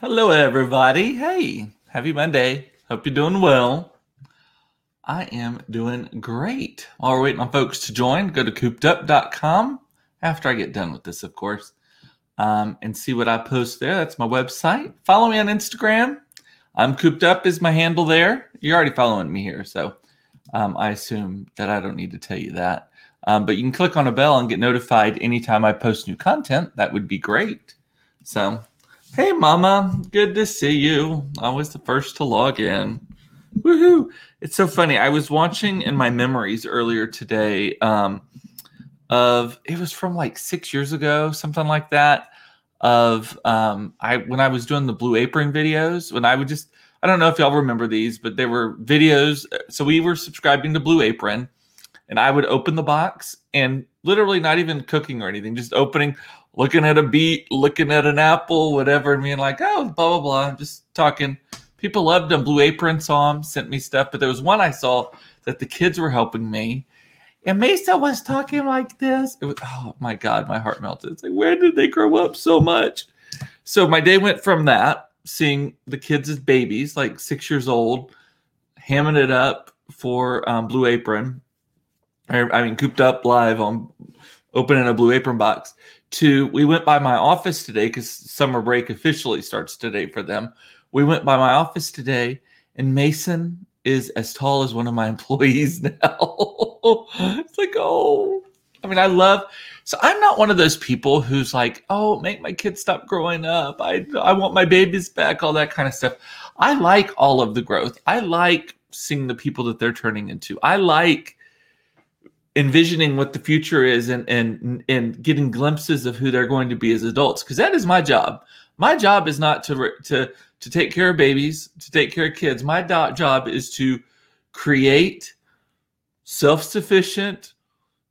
Hello, everybody. Hey, happy Monday. Hope you're doing well. I am doing great. While we're waiting on folks to join, go to coopedup.com after I get done with this, of course, um, and see what I post there. That's my website. Follow me on Instagram. I'm cooped up is my handle there. You're already following me here, so um, I assume that I don't need to tell you that. Um, but you can click on a bell and get notified anytime I post new content. That would be great. So, hey, Mama, good to see you. I was the first to log in. Woohoo! It's so funny. I was watching in my memories earlier today um, of it was from like six years ago, something like that. Of um, I when I was doing the Blue Apron videos, when I would just I don't know if y'all remember these, but they were videos. So we were subscribing to Blue Apron, and I would open the box and literally not even cooking or anything, just opening, looking at a beet, looking at an apple, whatever, and being like, oh, blah blah blah. I'm just talking people loved them. Blue Apron saw them, sent me stuff, but there was one I saw that the kids were helping me. And Mason was talking like this. It was, oh my God, my heart melted. It's like, where did they grow up so much? So my day went from that, seeing the kids as babies, like six years old, hamming it up for um, Blue Apron. I mean, cooped up live on opening a Blue Apron box. To we went by my office today because summer break officially starts today for them we went by my office today, and Mason is as tall as one of my employees now. it's like, oh, I mean, I love. So I'm not one of those people who's like, oh, make my kids stop growing up. I I want my babies back, all that kind of stuff. I like all of the growth. I like seeing the people that they're turning into. I like envisioning what the future is and and and getting glimpses of who they're going to be as adults because that is my job. My job is not to to to take care of babies, to take care of kids. My do- job is to create self sufficient,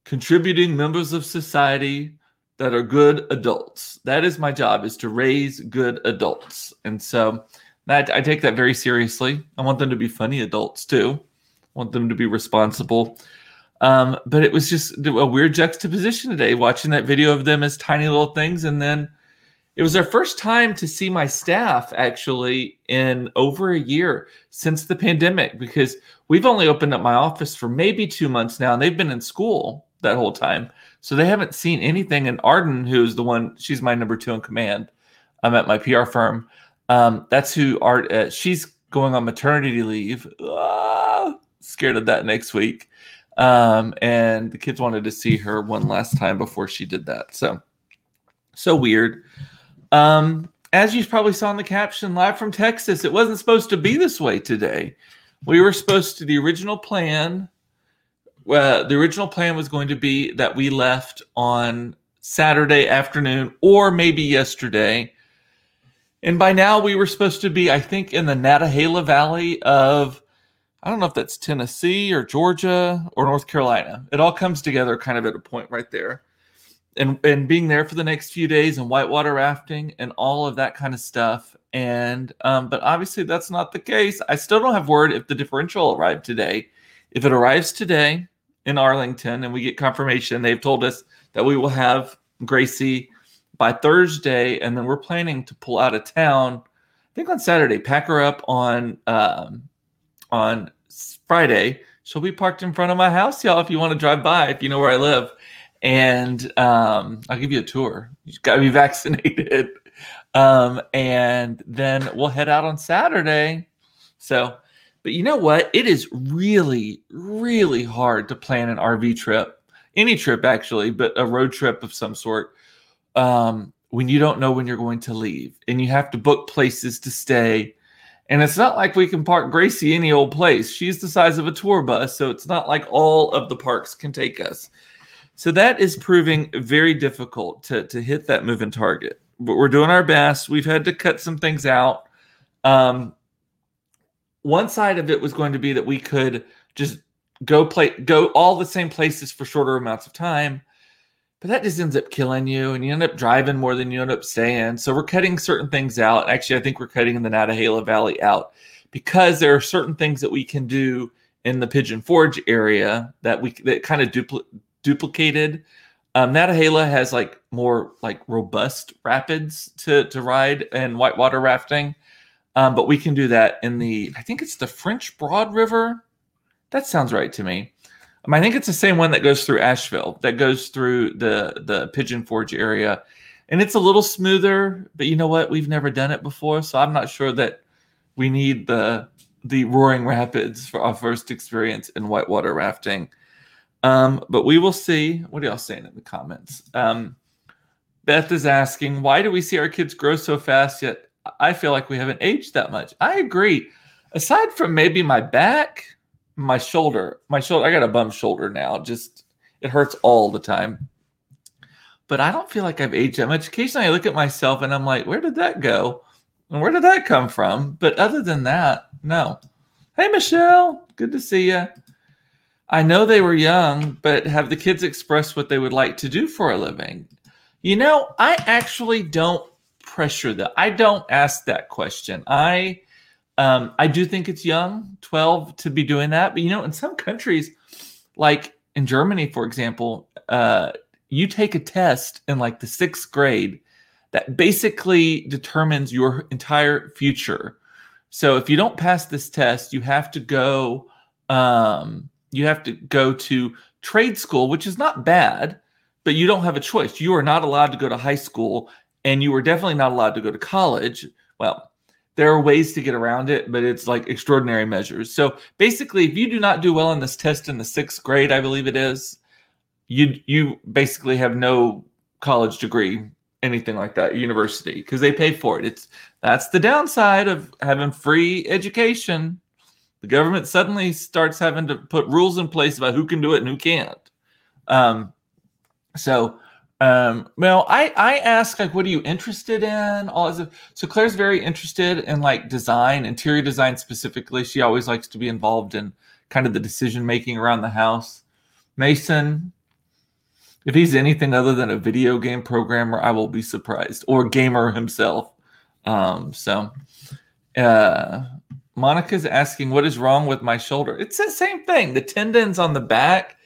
contributing members of society that are good adults. That is my job, is to raise good adults. And so that, I take that very seriously. I want them to be funny adults too. I want them to be responsible. Um, but it was just a weird juxtaposition today, watching that video of them as tiny little things and then it was our first time to see my staff actually in over a year since the pandemic because we've only opened up my office for maybe two months now and they've been in school that whole time. So they haven't seen anything. And Arden, who's the one, she's my number two in command. I'm at my PR firm. Um, that's who Art. Uh, she's going on maternity leave. Ah, scared of that next week. Um, and the kids wanted to see her one last time before she did that. So, so weird. Um, as you probably saw in the caption, live from Texas, it wasn't supposed to be this way today. We were supposed to, the original plan, uh, the original plan was going to be that we left on Saturday afternoon or maybe yesterday. And by now we were supposed to be, I think, in the Nantahala Valley of, I don't know if that's Tennessee or Georgia or North Carolina. It all comes together kind of at a point right there and and being there for the next few days and whitewater rafting and all of that kind of stuff. And um, but obviously that's not the case. I still don't have word if the differential arrived today. If it arrives today in Arlington and we get confirmation, they've told us that we will have Gracie by Thursday, and then we're planning to pull out of town. I think on Saturday, pack her up on um, on Friday. She'll be parked in front of my house, y'all. If you want to drive by, if you know where I live, and um, I'll give you a tour. You got to be vaccinated, um, and then we'll head out on Saturday. So, but you know what? It is really, really hard to plan an RV trip, any trip actually, but a road trip of some sort. Um, when you don't know when you're going to leave, and you have to book places to stay. And it's not like we can park Gracie any old place. She's the size of a tour bus, so it's not like all of the parks can take us. So that is proving very difficult to, to hit that moving target. But we're doing our best. We've had to cut some things out. Um, one side of it was going to be that we could just go play go all the same places for shorter amounts of time but that just ends up killing you and you end up driving more than you end up staying so we're cutting certain things out actually i think we're cutting the nantahala valley out because there are certain things that we can do in the pigeon forge area that we that kind of duplicate duplicated Um, Nantahala has like more like robust rapids to to ride and whitewater rafting, um, but we can do that in the I think it's the French Broad River. That sounds right to me. Um, I think it's the same one that goes through Asheville, that goes through the the Pigeon Forge area, and it's a little smoother. But you know what? We've never done it before, so I'm not sure that we need the the roaring rapids for our first experience in whitewater rafting. Um, but we will see. What are y'all saying in the comments? Um, Beth is asking, why do we see our kids grow so fast yet I feel like we haven't aged that much? I agree. Aside from maybe my back, my shoulder, my shoulder, I got a bum shoulder now. Just it hurts all the time. But I don't feel like I've aged that much. Occasionally I look at myself and I'm like, where did that go? And where did that come from? But other than that, no. Hey, Michelle, good to see you. I know they were young, but have the kids expressed what they would like to do for a living? You know, I actually don't pressure that. I don't ask that question. I um, I do think it's young, 12 to be doing that. But you know, in some countries, like in Germany, for example, uh, you take a test in like the sixth grade that basically determines your entire future. So if you don't pass this test, you have to go um, you have to go to trade school, which is not bad, but you don't have a choice. You are not allowed to go to high school, and you are definitely not allowed to go to college. Well, there are ways to get around it, but it's like extraordinary measures. So basically, if you do not do well in this test in the sixth grade, I believe it is, you you basically have no college degree, anything like that, university, because they pay for it. It's that's the downside of having free education the government suddenly starts having to put rules in place about who can do it and who can't. Um, so, um, well, I I ask like, what are you interested in? All this. So Claire's very interested in like design, interior design specifically. She always likes to be involved in kind of the decision making around the house. Mason, if he's anything other than a video game programmer, I will be surprised, or gamer himself. Um, so, uh, Monica's asking, what is wrong with my shoulder? It's the same thing. The tendons on the back,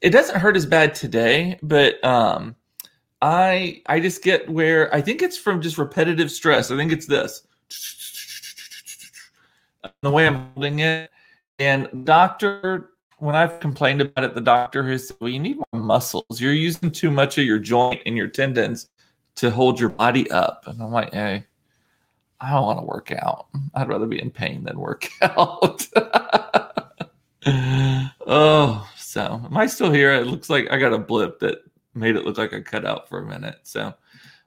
it doesn't hurt as bad today, but um, I I just get where I think it's from just repetitive stress. I think it's this. The way I'm holding it. And doctor, when I've complained about it, the doctor has said, well, you need more muscles. You're using too much of your joint and your tendons to hold your body up. And I'm like, hey, I don't want to work out. I'd rather be in pain than work out. oh, so am I still here? It looks like I got a blip that made it look like I cut out for a minute. So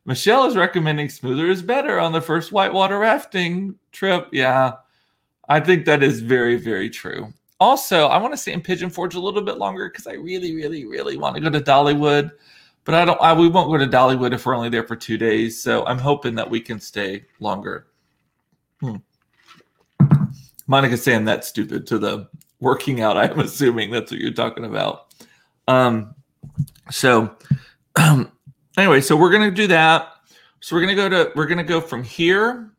Michelle is recommending smoother is better on the first whitewater rafting trip. Yeah, I think that is very, very true. Also, I want to stay in Pigeon Forge a little bit longer because I really, really, really want to go to Dollywood. But I don't. I, we won't go to Dollywood if we're only there for two days. So I'm hoping that we can stay longer. Hmm. Monica's saying that's stupid to the working out. I'm assuming that's what you're talking about. Um. So, um, anyway, so we're gonna do that. So we're gonna go to. We're gonna go from here.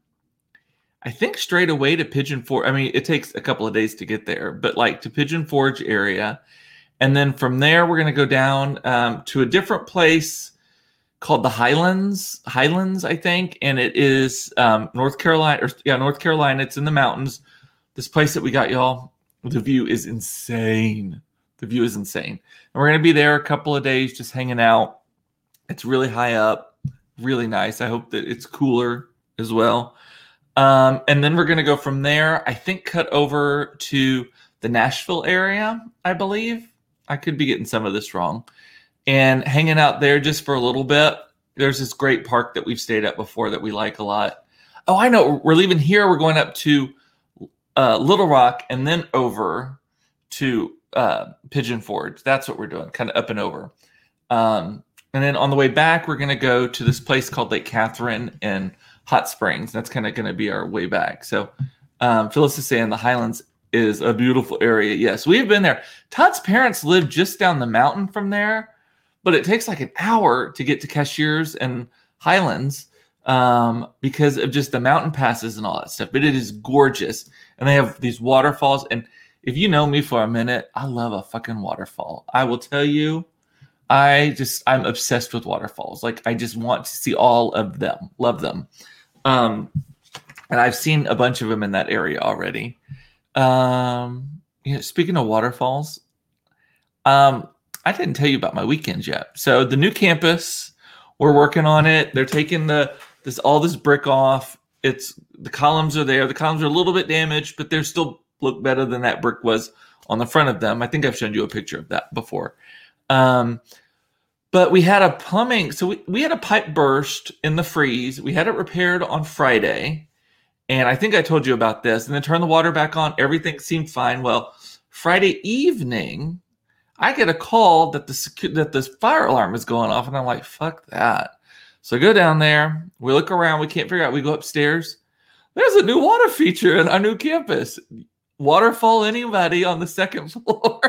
I think straight away to Pigeon Forge. I mean, it takes a couple of days to get there, but like to Pigeon Forge area and then from there, we're to go down um, to a different place called the Highlands, Highlands, I think, and it is um, North Carolina. Or, yeah, North Carolina. It's in the mountains. This place that we got, y'all. The view is insane. The view is insane, and we're going to be there a couple of days, just hanging out. It's really high up, really nice. I hope that it's cooler as well. Um, and then we're going to go from there. I think cut over to the Nashville area, I believe I could be getting some of this wrong. And hanging out there just for a little bit. There's this great park that we've stayed at before that we like a lot. Oh, I know. We're leaving here. We're going up to uh, Little Rock and then over to uh, Pigeon Forge. That's what we're doing, kind of up and over. Um, and then on the way back, we're going to go to this place called Lake Catherine in Hot Springs. That's kind of going to be our way back. So um, Phyllis is saying the Highlands is a beautiful area. Yes, we've been there. Todd's parents live just down the mountain from there, but it takes like an hour to get to Cashiers and Highlands um, because of just the mountain passes and all that stuff. But it is gorgeous, and they have these waterfalls. And if you know me for a minute, I love a fucking waterfall. I will tell you, I just I'm obsessed with waterfalls. Like I just want to see all of them. Love them. Um, and I've seen a bunch of them in that area already. Um, you know, speaking of waterfalls, um, I didn't tell you about my weekends yet. So the new campus, we're working on it. They're taking the this all this brick off. It's the columns are there. The columns are a little bit damaged, but they're still look better than that brick was on the front of them. I think I've shown you a picture of that before. Um, but we had a plumbing, so we, we had a pipe burst in the freeze. We had it repaired on Friday. And I think I told you about this. And then turn the water back on. Everything seemed fine. Well, Friday evening, I get a call that the that the fire alarm is going off, and I'm like, "Fuck that!" So I go down there. We look around. We can't figure out. We go upstairs. There's a new water feature in our new campus waterfall anybody on the second floor.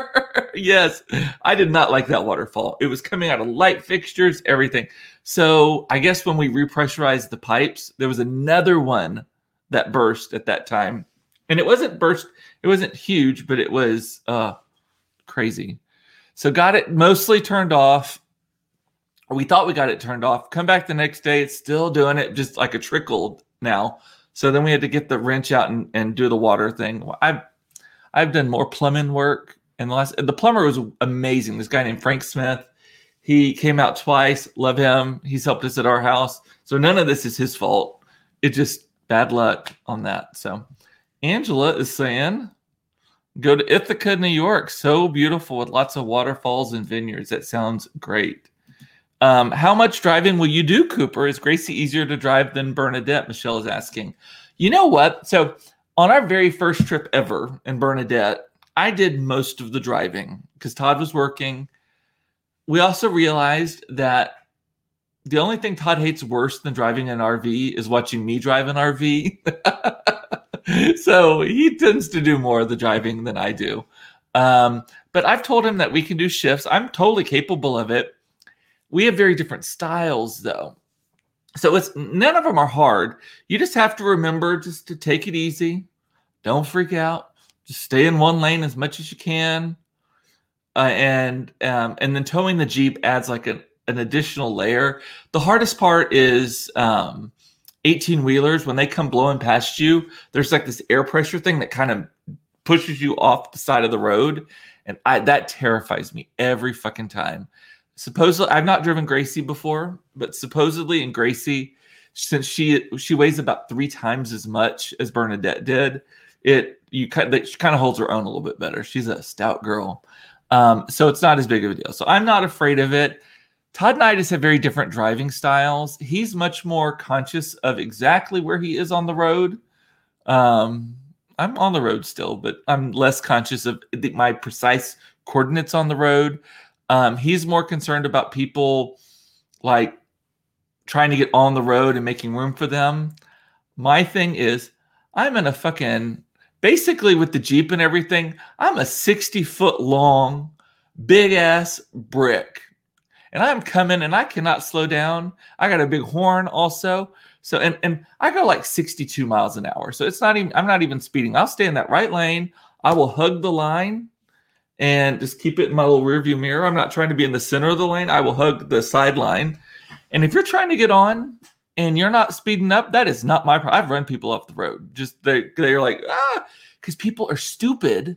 yes, I did not like that waterfall. It was coming out of light fixtures, everything. So I guess when we repressurized the pipes, there was another one that burst at that time. And it wasn't burst, it wasn't huge, but it was uh crazy. So got it mostly turned off. We thought we got it turned off. Come back the next day, it's still doing it just like a trickle now. So then we had to get the wrench out and, and do the water thing. I've I've done more plumbing work and the last the plumber was amazing. This guy named Frank Smith. He came out twice. Love him. He's helped us at our house. So none of this is his fault. It just bad luck on that. So Angela is saying go to Ithaca, New York. So beautiful with lots of waterfalls and vineyards. That sounds great. Um, how much driving will you do, Cooper? Is Gracie easier to drive than Bernadette? Michelle is asking. You know what? So, on our very first trip ever in Bernadette, I did most of the driving because Todd was working. We also realized that the only thing Todd hates worse than driving an RV is watching me drive an RV. so he tends to do more of the driving than I do. Um, but I've told him that we can do shifts. I'm totally capable of it. We have very different styles though. So it's none of them are hard. You just have to remember just to take it easy. Don't freak out. Just stay in one lane as much as you can. Uh, and um, and then towing the Jeep adds like an, an additional layer. The hardest part is um, 18 wheelers when they come blowing past you, there's like this air pressure thing that kind of pushes you off the side of the road. And I that terrifies me every fucking time supposedly I've not driven Gracie before, but supposedly in Gracie, since she she weighs about three times as much as Bernadette did, it you kind she kind of holds her own a little bit better. She's a stout girl, um, so it's not as big of a deal. So I'm not afraid of it. Todd and I just have very different driving styles. He's much more conscious of exactly where he is on the road. Um, I'm on the road still, but I'm less conscious of the, my precise coordinates on the road. Um, he's more concerned about people like trying to get on the road and making room for them. My thing is, I'm in a fucking basically with the Jeep and everything, I'm a 60 foot long, big ass brick. And I'm coming and I cannot slow down. I got a big horn also. So and and I go like 62 miles an hour. So it's not even I'm not even speeding. I'll stay in that right lane. I will hug the line and just keep it in my little rearview mirror. I'm not trying to be in the center of the lane. I will hug the sideline. And if you're trying to get on and you're not speeding up, that is not my problem. I've run people off the road. Just they they're like, ah, because people are stupid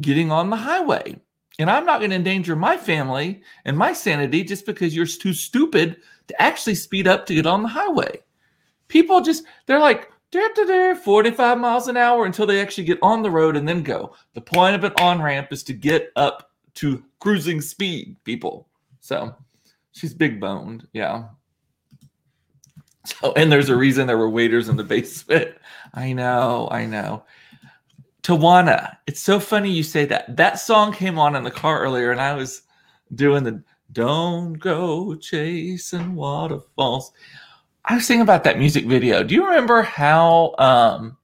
getting on the highway. And I'm not going to endanger my family and my sanity just because you're too stupid to actually speed up to get on the highway. People just, they're like, 45 miles an hour until they actually get on the road and then go. The point of an on ramp is to get up to cruising speed, people. So she's big boned. Yeah. So, and there's a reason there were waiters in the basement. I know, I know. Tawana, it's so funny you say that. That song came on in the car earlier, and I was doing the Don't Go Chasing Waterfalls. I was thinking about that music video. Do you remember how um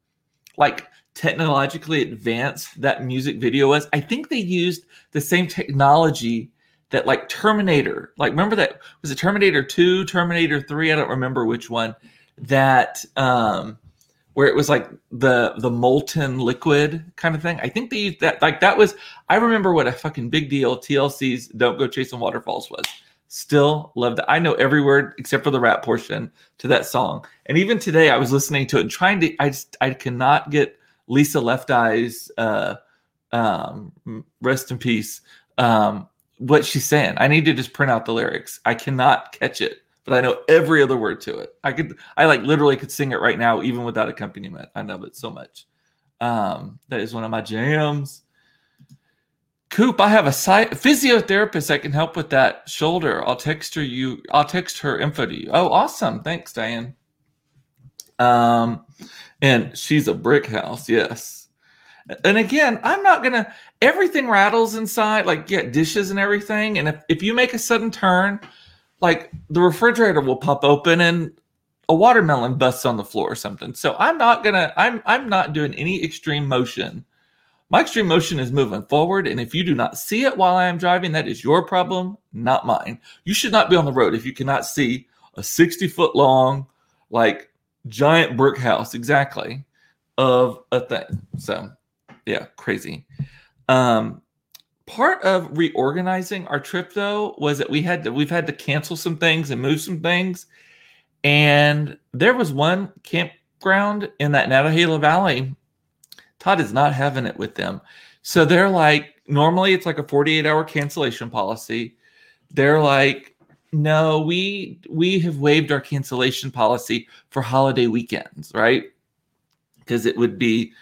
like technologically advanced that music video was? I think they used the same technology that like Terminator, like remember that was it Terminator 2, Terminator 3, I don't remember which one, that um where it was like the the molten liquid kind of thing. I think they used that like that was I remember what a fucking big deal TLC's Don't Go Chasing Waterfalls was. Still love that. I know every word except for the rap portion to that song. And even today I was listening to it and trying to I just I cannot get Lisa Left Eye's uh um rest in peace um what she's saying. I need to just print out the lyrics. I cannot catch it but I know every other word to it. I could, I like literally could sing it right now, even without accompaniment. I love it so much. Um, that is one of my jams. Coop, I have a site, physiotherapist that can help with that shoulder. I'll text her you. I'll text her info to you. Oh, awesome! Thanks, Diane. Um, and she's a brick house. Yes. And again, I'm not gonna. Everything rattles inside, like get dishes and everything. And if if you make a sudden turn, like the refrigerator will pop open and a watermelon busts on the floor or something. So I'm not gonna I'm I'm not doing any extreme motion. My extreme motion is moving forward, and if you do not see it while I am driving, that is your problem, not mine. You should not be on the road if you cannot see a 60 foot long, like giant brick house exactly of a thing. So yeah, crazy. Um, part of reorganizing our trip though was that we had to we've had to cancel some things and move some things and there was one campground in that Nantahala Valley. Todd is not having it with them. So they're like, normally it's like a 48 hour cancellation policy. They're like, no, we we have waived our cancellation policy for holiday weekends, right? Because it would be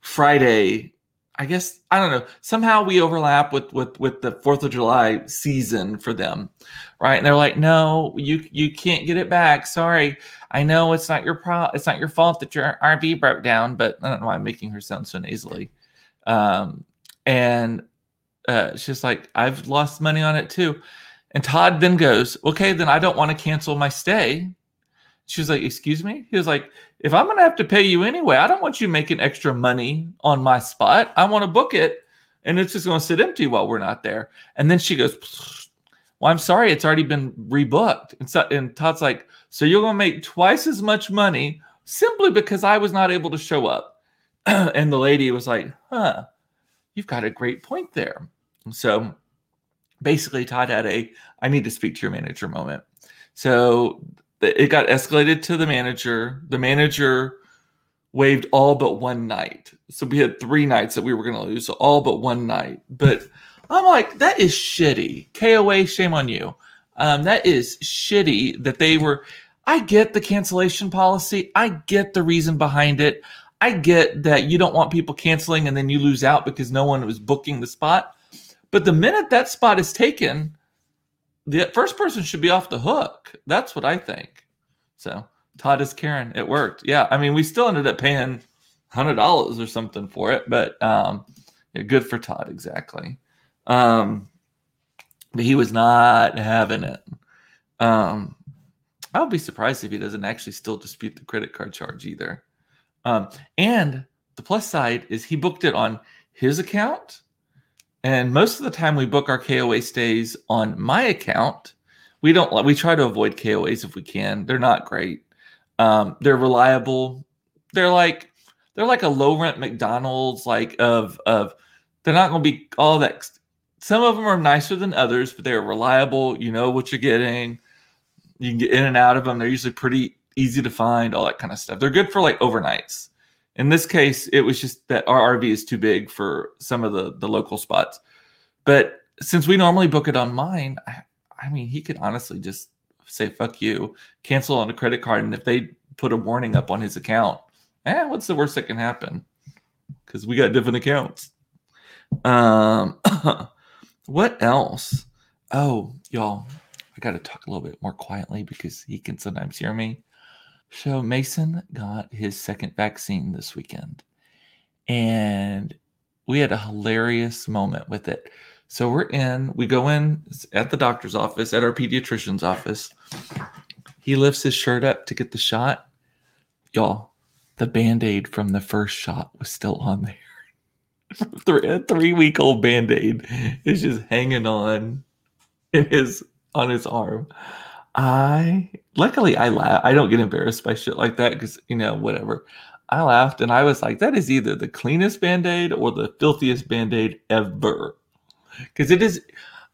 Friday, I guess I don't know. Somehow we overlap with with with the Fourth of July season for them, right? And they're like, "No, you you can't get it back. Sorry, I know it's not your pro, it's not your fault that your RV broke down." But I don't know why I'm making her sound so nasally. Um, and uh, she's like, "I've lost money on it too." And Todd then goes, "Okay, then I don't want to cancel my stay." She was like, "Excuse me." He was like, if I'm going to have to pay you anyway, I don't want you making extra money on my spot. I want to book it and it's just going to sit empty while we're not there. And then she goes, Well, I'm sorry, it's already been rebooked. And, so, and Todd's like, So you're going to make twice as much money simply because I was not able to show up. and the lady was like, Huh, you've got a great point there. And so basically, Todd had a I need to speak to your manager moment. So it got escalated to the manager. The manager waived all but one night. So we had three nights that we were going to lose, so all but one night. But I'm like, that is shitty. KOA, shame on you. Um, that is shitty that they were. I get the cancellation policy. I get the reason behind it. I get that you don't want people canceling and then you lose out because no one was booking the spot. But the minute that spot is taken, the first person should be off the hook. That's what I think. So Todd is Karen. It worked. Yeah. I mean, we still ended up paying hundred dollars or something for it, but um, yeah, good for Todd. Exactly. Um, but he was not having it. Um, I would be surprised if he doesn't actually still dispute the credit card charge either. Um, and the plus side is he booked it on his account and most of the time we book our KOA stays on my account. We don't we try to avoid KOAs if we can. They're not great. Um, they're reliable. They're like they're like a low rent McDonald's like of of they're not going to be all that some of them are nicer than others, but they're reliable. You know what you're getting. You can get in and out of them. They're usually pretty easy to find, all that kind of stuff. They're good for like overnights. In this case, it was just that our RV is too big for some of the the local spots. But since we normally book it on mine, I, I mean, he could honestly just say "fuck you," cancel on a credit card, and if they put a warning up on his account, eh, what's the worst that can happen? Because we got different accounts. Um, what else? Oh, y'all, I got to talk a little bit more quietly because he can sometimes hear me. So Mason got his second vaccine this weekend, and we had a hilarious moment with it. So we're in, we go in at the doctor's office, at our pediatrician's office. He lifts his shirt up to get the shot. Y'all, the band aid from the first shot was still on there. a three week old band aid is just hanging on in his on his arm. I luckily I laugh. I don't get embarrassed by shit like that because you know whatever. I laughed and I was like, that is either the cleanest band aid or the filthiest band aid ever. Because it is,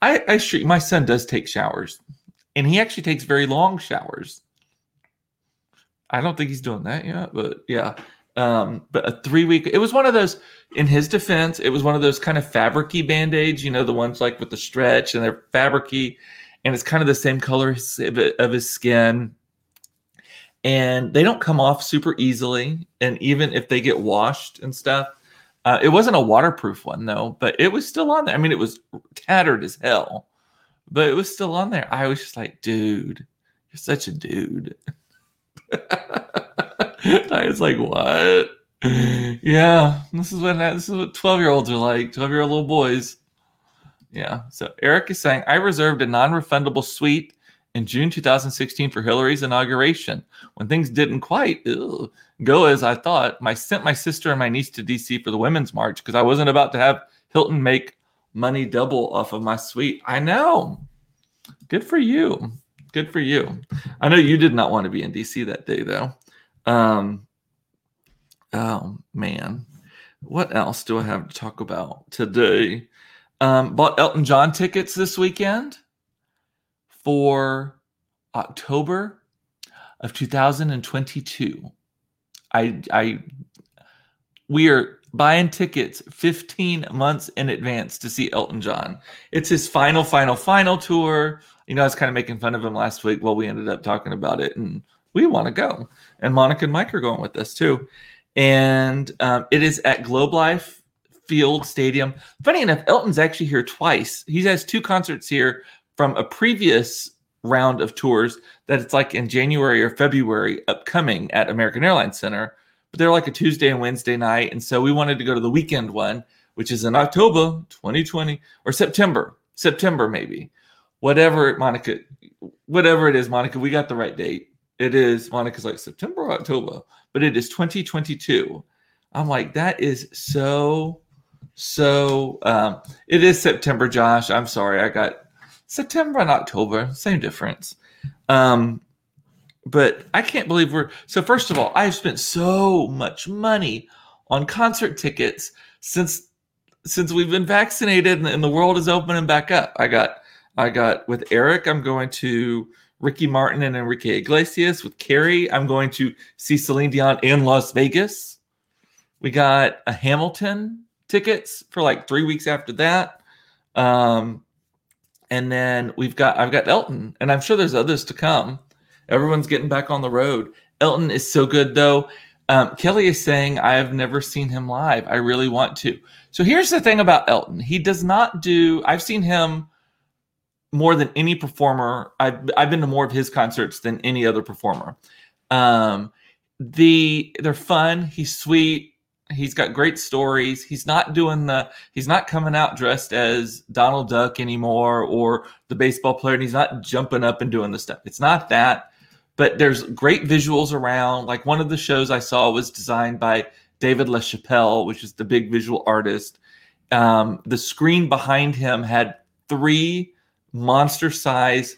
I, I street, my son does take showers and he actually takes very long showers. I don't think he's doing that yet, but yeah. Um, but a three week, it was one of those, in his defense, it was one of those kind of fabricy band aids, you know, the ones like with the stretch and they're fabricy and it's kind of the same color of his skin. And they don't come off super easily. And even if they get washed and stuff, uh, it wasn't a waterproof one though, but it was still on there. I mean, it was tattered as hell, but it was still on there. I was just like, dude, you're such a dude. I was like, what? Yeah, this is what this is what twelve year olds are like. Twelve year old little boys. Yeah. So Eric is saying I reserved a non-refundable suite in June 2016 for Hillary's inauguration. When things didn't quite ugh, go as I thought, I sent my sister and my niece to DC for the Women's March because I wasn't about to have Hilton make money double off of my suite. I know. Good for you. Good for you. I know you did not want to be in DC that day though. Um, oh man, what else do I have to talk about today? Um, bought Elton John tickets this weekend for October of 2022. I I we are buying tickets 15 months in advance to see Elton John. It's his final, final, final tour. You know, I was kind of making fun of him last week. Well, we ended up talking about it and we want to go. And Monica and Mike are going with us too. And um, it is at Globe Life Field Stadium. Funny enough, Elton's actually here twice. He has two concerts here from a previous round of tours that it's like in January or February upcoming at American Airlines Center. But they're like a Tuesday and Wednesday night. And so we wanted to go to the weekend one, which is in October 2020 or September, September maybe. Whatever, Monica, whatever it is, Monica, we got the right date. It is Monica's like September or October, but it is 2022. I'm like, that is so, so. Um, it is September, Josh. I'm sorry, I got September and October, same difference. Um, but I can't believe we're so. First of all, I've spent so much money on concert tickets since since we've been vaccinated and, and the world is opening back up. I got I got with Eric. I'm going to Ricky Martin and Enrique Iglesias. With Carrie, I'm going to see Celine Dion in Las Vegas. We got a Hamilton tickets for like three weeks after that. Um, and then we've got I've got Elton, and I'm sure there's others to come. Everyone's getting back on the road. Elton is so good though. Um, Kelly is saying I have never seen him live. I really want to. So here's the thing about Elton. He does not do. I've seen him more than any performer. I've I've been to more of his concerts than any other performer. Um, the they're fun. He's sweet. He's got great stories. He's not doing the. He's not coming out dressed as Donald Duck anymore or the baseball player. And he's not jumping up and doing the stuff. It's not that. But there's great visuals around. Like one of the shows I saw was designed by David LaChapelle, which is the big visual artist. Um, the screen behind him had three monster size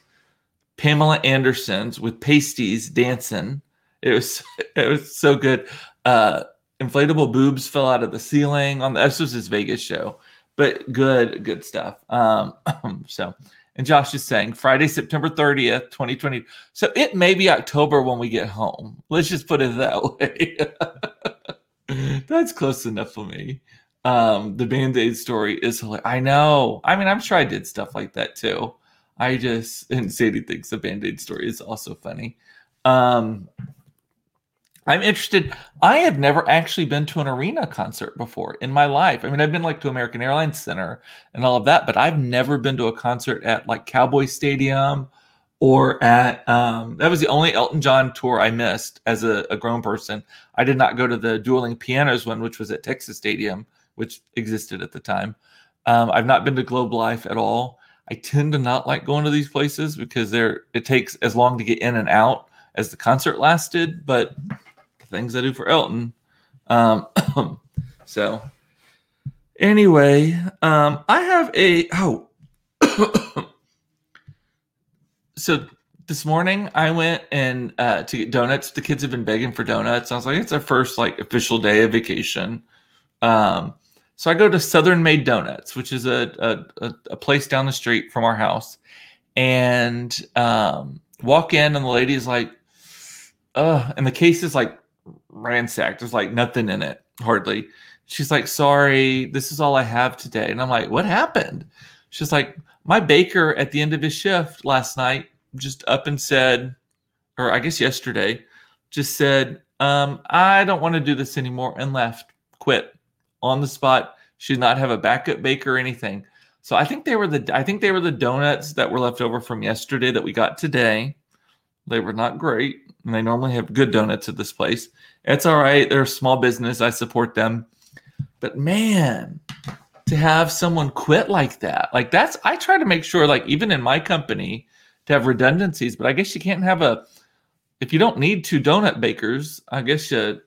Pamela Andersons with pasties dancing. It was it was so good. Uh, inflatable boobs fell out of the ceiling on the, this was his Vegas show, but good good stuff. Um, so and Josh is saying Friday, September 30th, 2020. So it may be October when we get home. Let's just put it that way. That's close enough for me um, the Band Aid story is hilarious. I know. I mean, I'm sure I did stuff like that too. I just, and Sadie thinks the Band Aid story is also funny. Um, I'm interested. I have never actually been to an arena concert before in my life. I mean, I've been like to American Airlines Center and all of that, but I've never been to a concert at like Cowboy Stadium or at um, that was the only Elton John tour I missed as a, a grown person. I did not go to the Dueling Pianos one, which was at Texas Stadium which existed at the time. Um, I've not been to Globe Life at all. I tend to not like going to these places because there it takes as long to get in and out as the concert lasted. But things I do for Elton. Um, so anyway, um, I have a oh. so this morning I went and uh, to get donuts. The kids have been begging for donuts. I was like, it's our first like official day of vacation. Um, so I go to Southern Made Donuts, which is a a, a place down the street from our house, and um, walk in, and the lady's like, "Uh," and the case is like ransacked. There's like nothing in it, hardly. She's like, "Sorry, this is all I have today," and I'm like, "What happened?" She's like, "My baker at the end of his shift last night just up and said, or I guess yesterday, just said, um, I don't want to do this anymore and left, quit on the spot. She did not have a backup baker or anything. So I think they were the I think they were the donuts that were left over from yesterday that we got today. They were not great, and they normally have good donuts at this place. It's all right. They're a small business. I support them. But man, to have someone quit like that, like that's I try to make sure, like even in my company, to have redundancies, but I guess you can't have a if you don't need two donut bakers, I guess you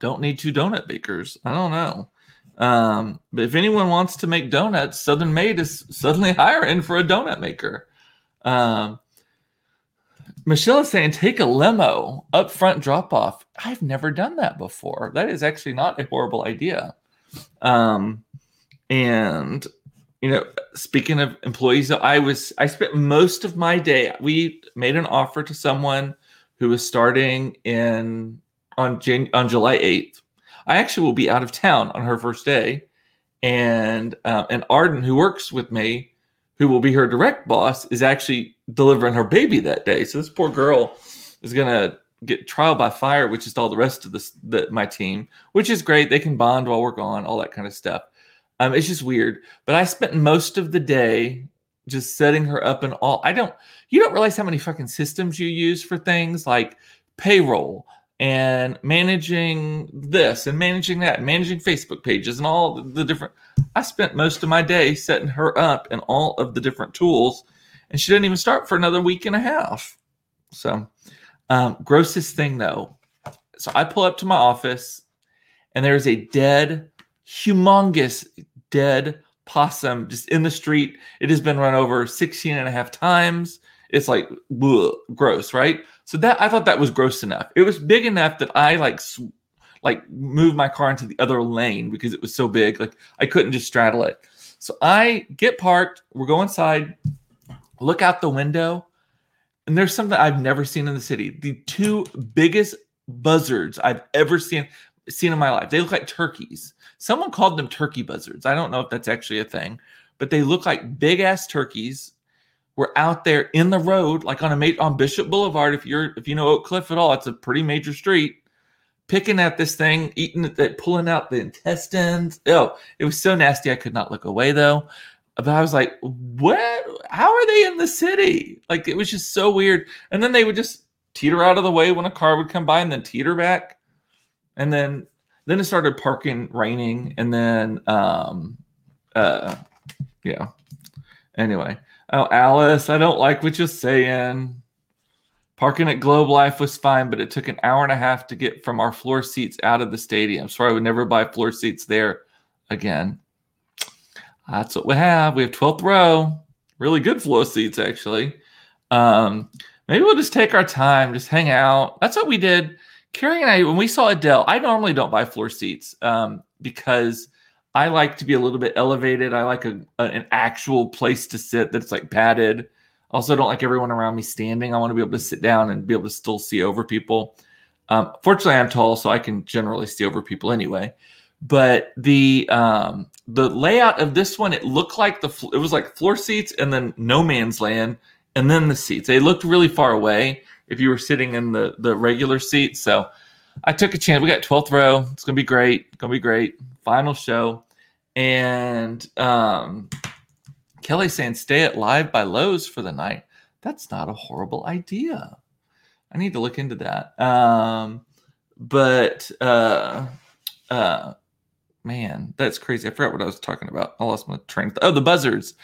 don't need two donut bakers. I don't know. Um, but if anyone wants to make donuts, Southern Made is suddenly hiring for a donut maker. Um, Michelle is saying take a limo up front drop off. I've never done that before. That is actually not a horrible idea. Um, and you know, speaking of employees, I was I spent most of my day. We made an offer to someone who was starting in on Jan, on July eighth. I actually will be out of town on her first day, and uh, and Arden, who works with me, who will be her direct boss, is actually delivering her baby that day. So this poor girl is gonna get trial by fire, which is all the rest of this the, my team, which is great. They can bond while we're gone, all that kind of stuff. Um, it's just weird. But I spent most of the day just setting her up and all. I don't. You don't realize how many fucking systems you use for things like payroll and managing this and managing that, and managing Facebook pages and all the different. I spent most of my day setting her up in all of the different tools, and she didn't even start for another week and a half. So, um, grossest thing though. So I pull up to my office, and there's a dead humongous dead possum just in the street. It has been run over 16 and a half times. It's like gross, right? So that I thought that was gross enough. It was big enough that I like sw- like moved my car into the other lane because it was so big. Like I couldn't just straddle it. So I get parked. We're going inside. Look out the window, and there's something I've never seen in the city. The two biggest buzzards I've ever seen seen in my life. They look like turkeys. Someone called them turkey buzzards. I don't know if that's actually a thing, but they look like big ass turkeys. We're out there in the road, like on a on Bishop Boulevard. If you're if you know Oak Cliff at all, it's a pretty major street. Picking at this thing, eating it, pulling out the intestines. Oh, it was so nasty. I could not look away though. But I was like, what? How are they in the city? Like it was just so weird. And then they would just teeter out of the way when a car would come by and then teeter back. And then then it started parking raining and then um uh yeah anyway oh alice i don't like what you're saying. Parking at globe life was fine but it took an hour and a half to get from our floor seats out of the stadium Sorry, i would never buy floor seats there again. That's what we have. We have 12th row. Really good floor seats actually. Um maybe we'll just take our time just hang out. That's what we did. Carrie and I, when we saw Adele, I normally don't buy floor seats um, because I like to be a little bit elevated. I like a, a, an actual place to sit that's like padded. Also, don't like everyone around me standing. I want to be able to sit down and be able to still see over people. Um, fortunately, I'm tall, so I can generally see over people anyway. But the um, the layout of this one, it looked like the it was like floor seats and then no man's land and then the seats. They looked really far away if you were sitting in the the regular seat. So I took a chance. We got 12th row. It's gonna be great. It's gonna be great. Final show. And um, Kelly saying stay at live by Lowe's for the night. That's not a horrible idea. I need to look into that. Um, but uh, uh, man, that's crazy. I forgot what I was talking about. I lost my train. Oh, the buzzards.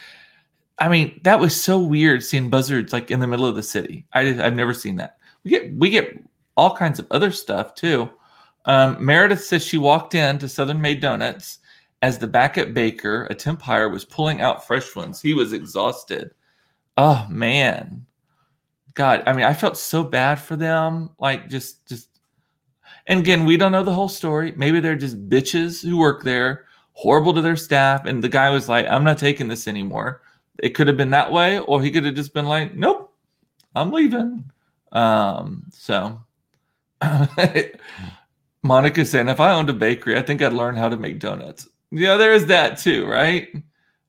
I mean, that was so weird seeing buzzards like in the middle of the city. I I've never seen that. We get we get all kinds of other stuff too. Um, Meredith says she walked in to Southern Made Donuts as the backup baker, a temp hire, was pulling out fresh ones. He was exhausted. Oh man, God, I mean, I felt so bad for them. Like, just, just, and again, we don't know the whole story. Maybe they're just bitches who work there, horrible to their staff. And the guy was like, I'm not taking this anymore. It could have been that way, or he could have just been like, nope, I'm leaving. Um, so Monica saying, if I owned a bakery, I think I'd learn how to make donuts. Yeah, there is that too, right?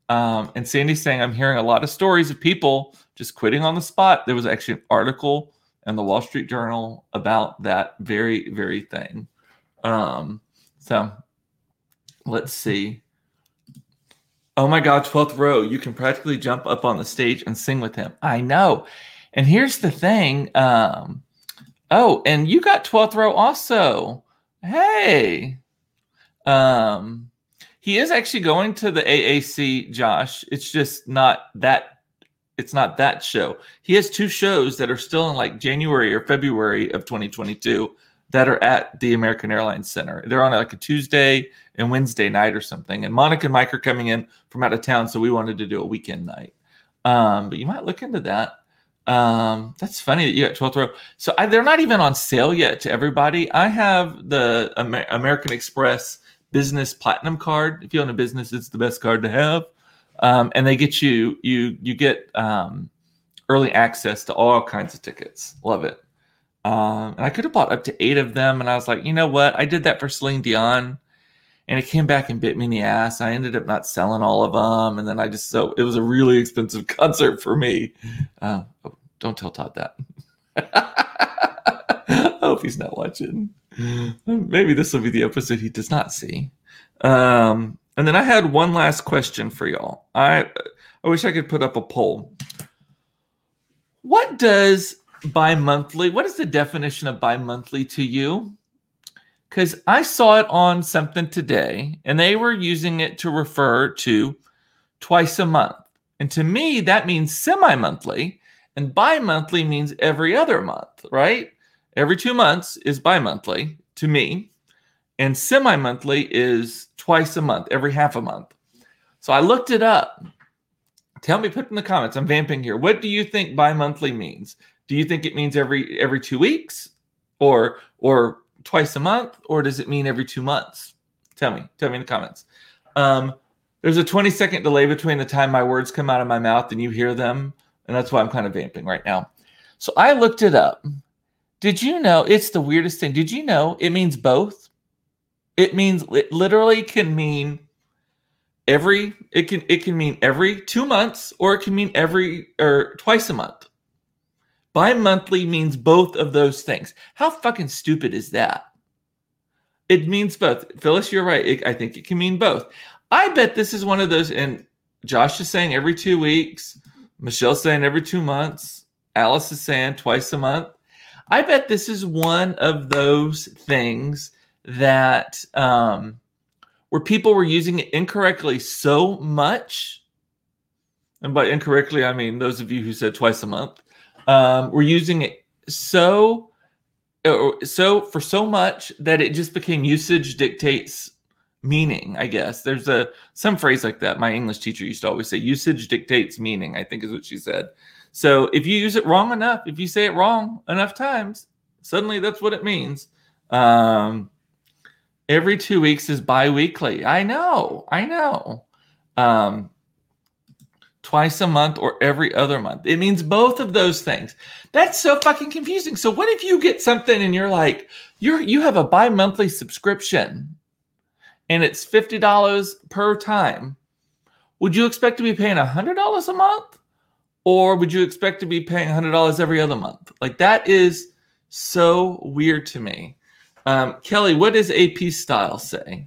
Um, and Sandy's saying, I'm hearing a lot of stories of people just quitting on the spot. There was actually an article in the Wall Street Journal about that very, very thing. Um, so let's see. Oh my God, 12th row. You can practically jump up on the stage and sing with him. I know. And here's the thing. Um, oh, and you got 12th row also. Hey. Um, he is actually going to the AAC, Josh. It's just not that it's not that show. He has two shows that are still in like January or February of 2022 that are at the American Airlines Center. They're on like a Tuesday and Wednesday night or something. And Monica and Mike are coming in from out of town, so we wanted to do a weekend night. Um, but you might look into that. Um, that's funny that you got 12th row. So I, they're not even on sale yet to everybody. I have the Amer- American Express business platinum card. If you own a business, it's the best card to have. Um, and they get you you you get um, early access to all kinds of tickets. Love it. Um, and I could have bought up to eight of them, and I was like, you know what? I did that for Celine Dion, and it came back and bit me in the ass. I ended up not selling all of them, and then I just so it was a really expensive concert for me. Uh, oh, don't tell Todd that. I hope he's not watching. Maybe this will be the episode he does not see. Um, and then I had one last question for y'all. I I wish I could put up a poll. What does bi-monthly, what is the definition of bi-monthly to you? Because I saw it on something today, and they were using it to refer to twice a month. And to me, that means semi-monthly, and bi-monthly means every other month, right? Every two months is bi-monthly to me, and semi-monthly is twice a month, every half a month. So I looked it up. Tell me, put in the comments. I'm vamping here. What do you think bi-monthly means? Do you think it means every every two weeks, or or twice a month, or does it mean every two months? Tell me. Tell me in the comments. Um, there's a 20 second delay between the time my words come out of my mouth and you hear them, and that's why I'm kind of vamping right now. So I looked it up. Did you know it's the weirdest thing? Did you know it means both? It means it literally can mean every it can it can mean every 2 months or it can mean every or twice a month. Bi-monthly means both of those things. How fucking stupid is that? It means both. Phyllis, you're right. It, I think it can mean both. I bet this is one of those and Josh is saying every 2 weeks, Michelle's saying every 2 months, Alice is saying twice a month. I bet this is one of those things that um, where people were using it incorrectly so much, and by incorrectly I mean those of you who said twice a month, um, were using it so so for so much that it just became usage dictates meaning i guess. There's a some phrase like that. My english teacher used to always say usage dictates meaning i think is what she said so if you use it wrong enough if you say it wrong enough times suddenly that's what it means. Um, every two weeks is bi-weekly. I know i know. Um, twice a month or every other month. It means both of those things. That's so fucking confusing. So what if you get something and you're like you're you have a bi-monthly subscription and it's $50 per time. Would you expect to be paying $100 a month or would you expect to be paying $100 every other month like that is so weird to me um, Kelly, what does AP style say?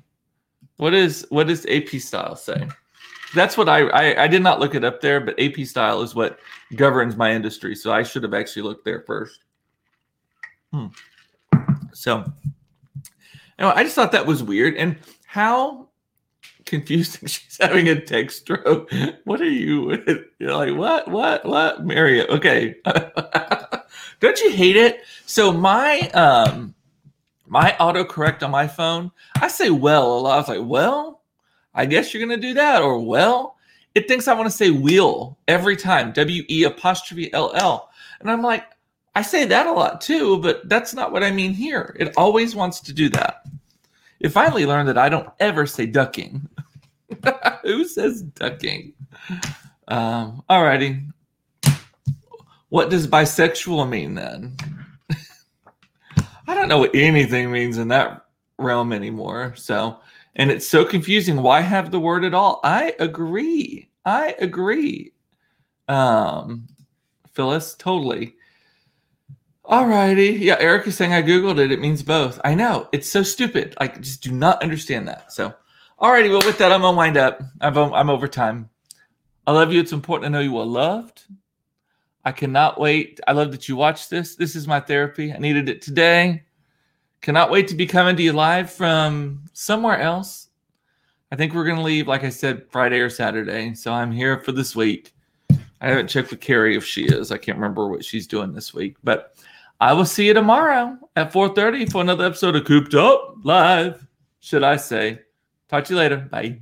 What is what does AP style say? That's what I, I I did not look it up there, but AP style is what governs my industry. So I should have actually looked there first. Hmm. So anyway, I just thought that was weird. And how confusing she's having a text stroke. What are you? You're like, what, what, what? Marriott. Okay. Don't you hate it? So my um my autocorrect on my phone, I say well a lot. I was like, well, I guess you're gonna do that, or well, it thinks I want to say wheel every time. W E apostrophe L L. And I'm like, I say that a lot too, but that's not what I mean here. It always wants to do that. It finally learned that I don't ever say ducking. Who says ducking? Um, alrighty. What does bisexual mean then? I don't know what anything means in that realm anymore. So, and it's so confusing. Why have the word at all? I agree. I agree. Um, Phyllis, totally. Alrighty. Yeah, Eric is saying I Googled it. It means both. I know. It's so stupid. I just do not understand that. So, alrighty. Well, with that, I'm going to wind up. I'm, um, I'm over time. I love you. It's important to know you are loved. I cannot wait. I love that you watched this. This is my therapy. I needed it today. Cannot wait to be coming to you live from somewhere else. I think we're going to leave, like I said, Friday or Saturday. So I'm here for this week. I haven't checked with Carrie if she is. I can't remember what she's doing this week, but I will see you tomorrow at 4:30 for another episode of Cooped Up Live. Should I say? Talk to you later. Bye.